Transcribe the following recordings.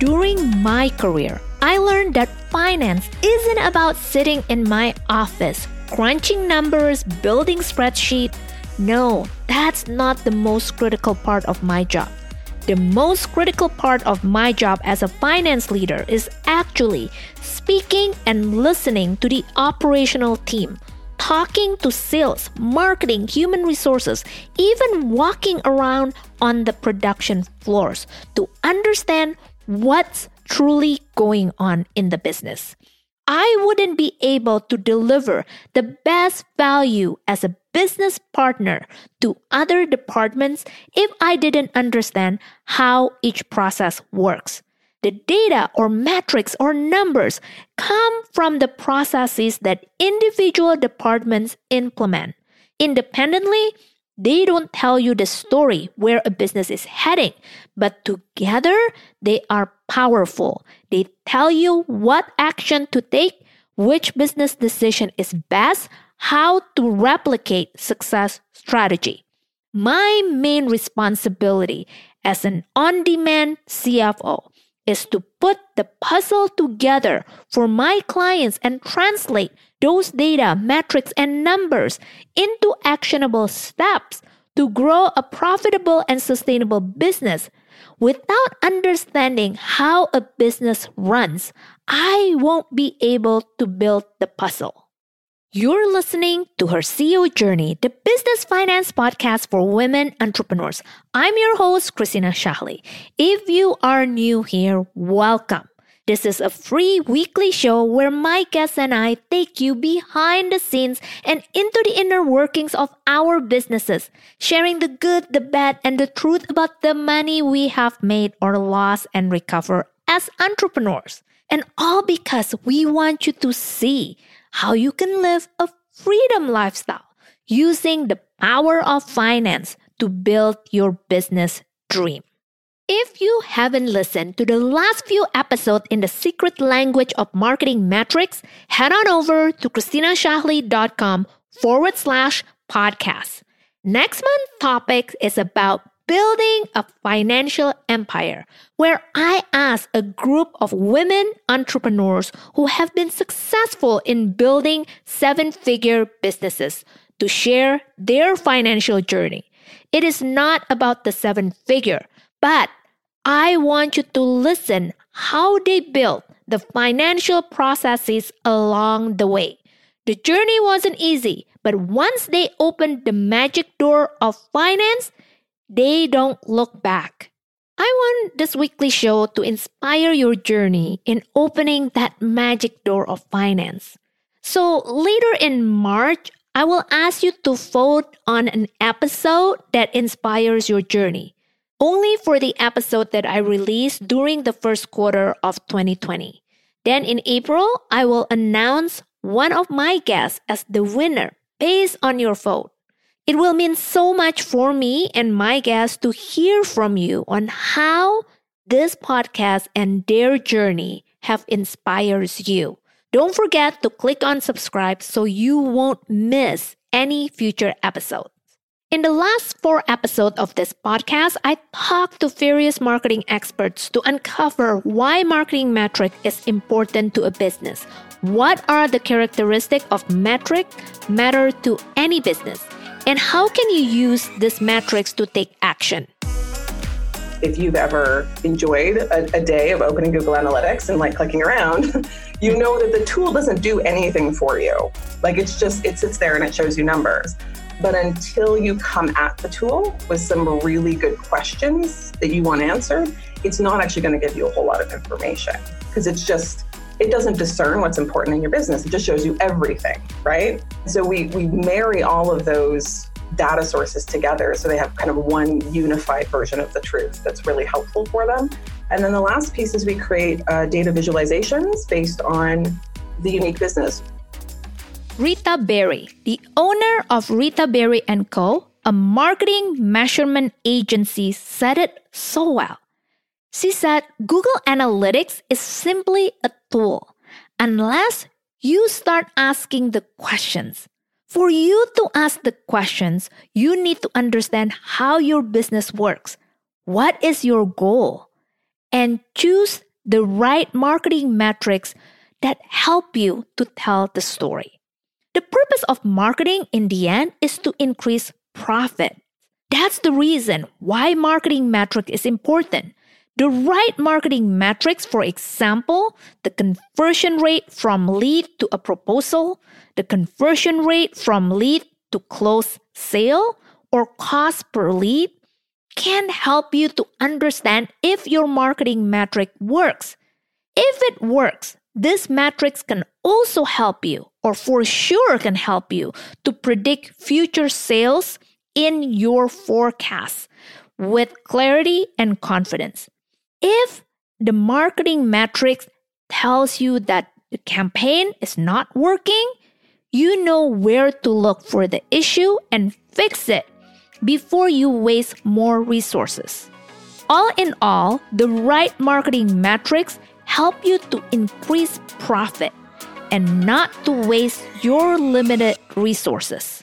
During my career, I learned that finance isn't about sitting in my office, crunching numbers, building spreadsheets. No, that's not the most critical part of my job. The most critical part of my job as a finance leader is actually speaking and listening to the operational team, talking to sales, marketing, human resources, even walking around on the production floors to understand what's truly going on in the business. I wouldn't be able to deliver the best value as a business partner to other departments if I didn't understand how each process works. The data or metrics or numbers come from the processes that individual departments implement. Independently, they don't tell you the story where a business is heading, but together they are powerful. They tell you what action to take, which business decision is best, how to replicate success strategy. My main responsibility as an on demand CFO is to put the puzzle together for my clients and translate those data, metrics, and numbers into actionable steps to grow a profitable and sustainable business. Without understanding how a business runs, I won't be able to build the puzzle. You're listening to Her CEO Journey, the business finance podcast for women entrepreneurs. I'm your host, Christina Shahli. If you are new here, welcome. This is a free weekly show where my guests and I take you behind the scenes and into the inner workings of our businesses, sharing the good, the bad, and the truth about the money we have made or lost and recover as entrepreneurs. And all because we want you to see how you can live a freedom lifestyle using the power of finance to build your business dream. If you haven't listened to the last few episodes in the secret language of marketing metrics, head on over to christinashahli.com forward slash podcast. Next month's topic is about Building a Financial Empire, where I ask a group of women entrepreneurs who have been successful in building seven figure businesses to share their financial journey. It is not about the seven figure, but I want you to listen how they built the financial processes along the way. The journey wasn't easy, but once they opened the magic door of finance, they don't look back. I want this weekly show to inspire your journey in opening that magic door of finance. So later in March, I will ask you to vote on an episode that inspires your journey, only for the episode that I released during the first quarter of 2020. Then in April, I will announce one of my guests as the winner based on your vote. It will mean so much for me and my guests to hear from you on how this podcast and their journey have inspired you. Don't forget to click on subscribe so you won't miss any future episodes. In the last four episodes of this podcast, I talked to various marketing experts to uncover why marketing metric is important to a business. What are the characteristics of metric matter to any business? And how can you use this metrics to take action? If you've ever enjoyed a, a, day of opening Google Analytics and like clicking around, you know that the tool doesn't do anything for you. Like it's just, it sits there and it shows you numbers. But until you come at the tool with some really good questions that you want answered, it's not actually going to give you a whole lot of information because it's just it doesn't discern what's important in your business. It just shows you everything, right? So we we marry all of those data sources together so they have kind of one unified version of the truth that's really helpful for them. And then the last piece is we create uh, data visualizations based on the unique business. Rita Berry, the owner of Rita Berry & Co., a marketing measurement agency, said it so well. She said Google Analytics is simply a tool unless you start asking the questions. For you to ask the questions, you need to understand how your business works. What is your goal? And choose the right marketing metrics that help you to tell the story. The purpose of marketing in the end is to increase profit. That's the reason why marketing metric is important. The right marketing metrics, for example, the conversion rate from lead to a proposal, the conversion rate from lead to close sale, or cost per lead, can help you to understand if your marketing metric works. If it works, this metrics can also help you, or for sure can help you, to predict future sales in your forecast with clarity and confidence. If the marketing metrics tells you that the campaign is not working, you know where to look for the issue and fix it before you waste more resources. All in all, the right marketing metrics help you to increase profit and not to waste your limited resources.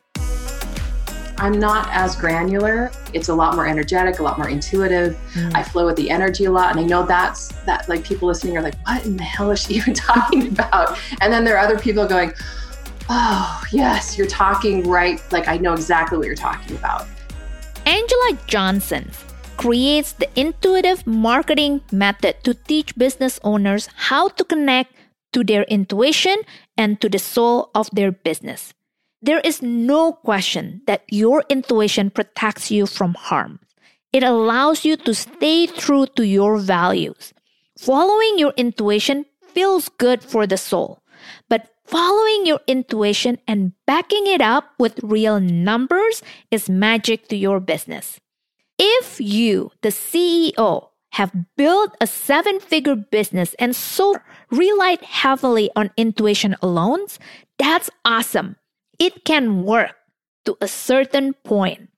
I'm not as granular. It's a lot more energetic, a lot more intuitive. Mm. I flow with the energy a lot. And I know that's that like people listening are like, what in the hell is she even talking about? And then there are other people going, oh, yes, you're talking right. Like I know exactly what you're talking about. Angela Johnson creates the intuitive marketing method to teach business owners how to connect to their intuition and to the soul of their business. There is no question that your intuition protects you from harm. It allows you to stay true to your values. Following your intuition feels good for the soul, but following your intuition and backing it up with real numbers is magic to your business. If you, the CEO, have built a seven figure business and so relied heavily on intuition alone, that's awesome. It can work to a certain point,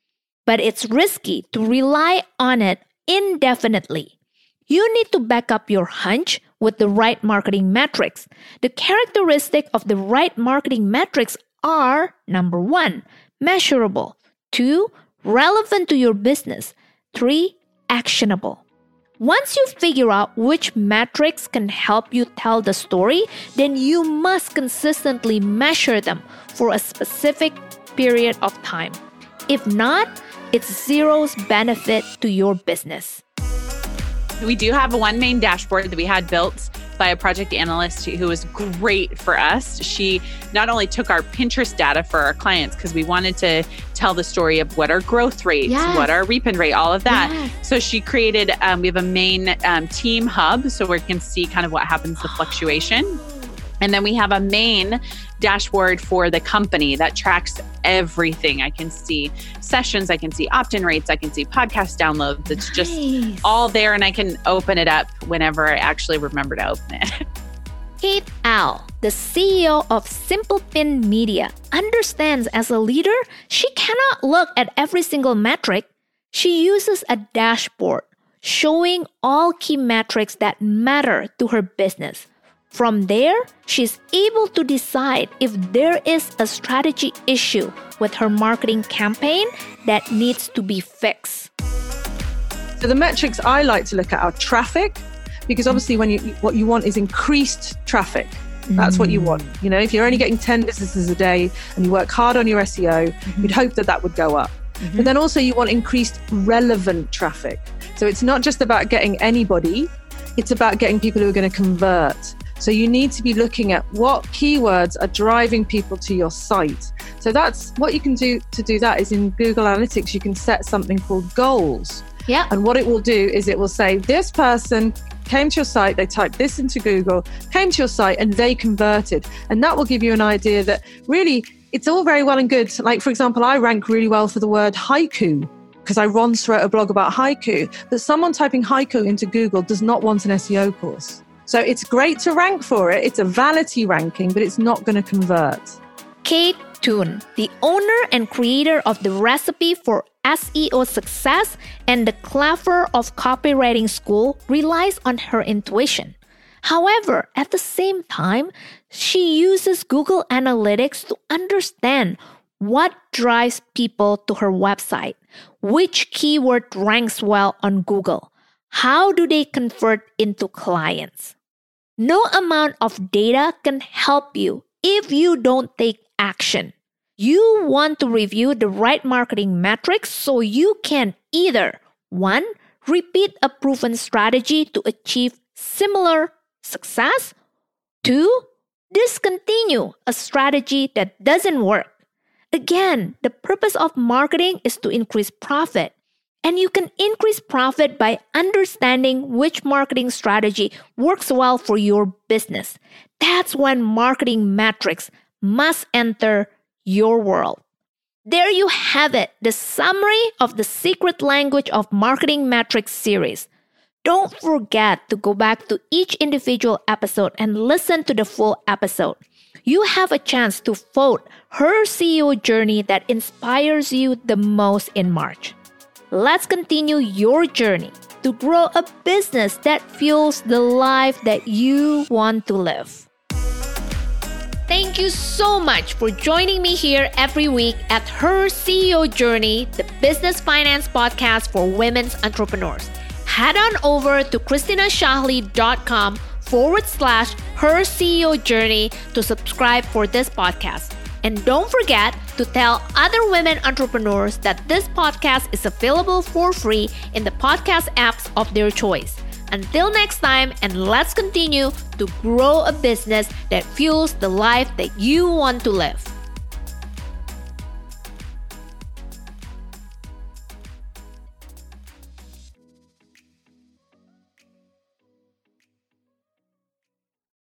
but it's risky to rely on it indefinitely. You need to back up your hunch with the right marketing metrics. The characteristic of the right marketing metrics are number one, measurable, two, relevant to your business, three, actionable. Once you figure out which metrics can help you tell the story, then you must consistently measure them for a specific period of time. If not, it's zero's benefit to your business. We do have one main dashboard that we had built by a project analyst who was great for us. She not only took our Pinterest data for our clients because we wanted to tell the story of what our growth rates, yes. what our repin rate, all of that. Yes. So she created, um, we have a main um, team hub so we can see kind of what happens, the fluctuation. And then we have a main dashboard for the company that tracks everything. I can see sessions, I can see opt in rates, I can see podcast downloads. It's nice. just all there, and I can open it up whenever I actually remember to open it. Kate Ahl, the CEO of Simple Pin Media, understands as a leader, she cannot look at every single metric. She uses a dashboard showing all key metrics that matter to her business from there, she's able to decide if there is a strategy issue with her marketing campaign that needs to be fixed. So the metrics I like to look at are traffic, because obviously when you what you want is increased traffic. That's what you want. You know, if you're only getting 10 businesses a day and you work hard on your SEO, mm-hmm. you'd hope that that would go up. Mm-hmm. But then also you want increased relevant traffic. So it's not just about getting anybody, it's about getting people who are going to convert. So you need to be looking at what keywords are driving people to your site. So that's what you can do to do that is in Google Analytics, you can set something called goals. Yeah. And what it will do is it will say, this person came to your site, they typed this into Google, came to your site, and they converted. And that will give you an idea that really it's all very well and good. Like, for example, I rank really well for the word haiku because I once wrote a blog about haiku. But someone typing haiku into Google does not want an SEO course. So it's great to rank for it. It's a vanity ranking, but it's not going to convert. Kate Toon, the owner and creator of the recipe for SEO success and the Clever of Copywriting School, relies on her intuition. However, at the same time, she uses Google Analytics to understand what drives people to her website, which keyword ranks well on Google, how do they convert into clients? No amount of data can help you if you don't take action. You want to review the right marketing metrics so you can either 1. Repeat a proven strategy to achieve similar success, 2. Discontinue a strategy that doesn't work. Again, the purpose of marketing is to increase profit. And you can increase profit by understanding which marketing strategy works well for your business. That's when marketing metrics must enter your world. There you have it, the summary of the Secret Language of Marketing Metrics series. Don't forget to go back to each individual episode and listen to the full episode. You have a chance to vote her CEO journey that inspires you the most in March. Let's continue your journey to grow a business that fuels the life that you want to live. Thank you so much for joining me here every week at Her CEO Journey, the business finance podcast for women's entrepreneurs. Head on over to christinashahli.com forward slash her CEO journey to subscribe for this podcast. And don't forget to tell other women entrepreneurs that this podcast is available for free in the podcast apps of their choice. Until next time, and let's continue to grow a business that fuels the life that you want to live.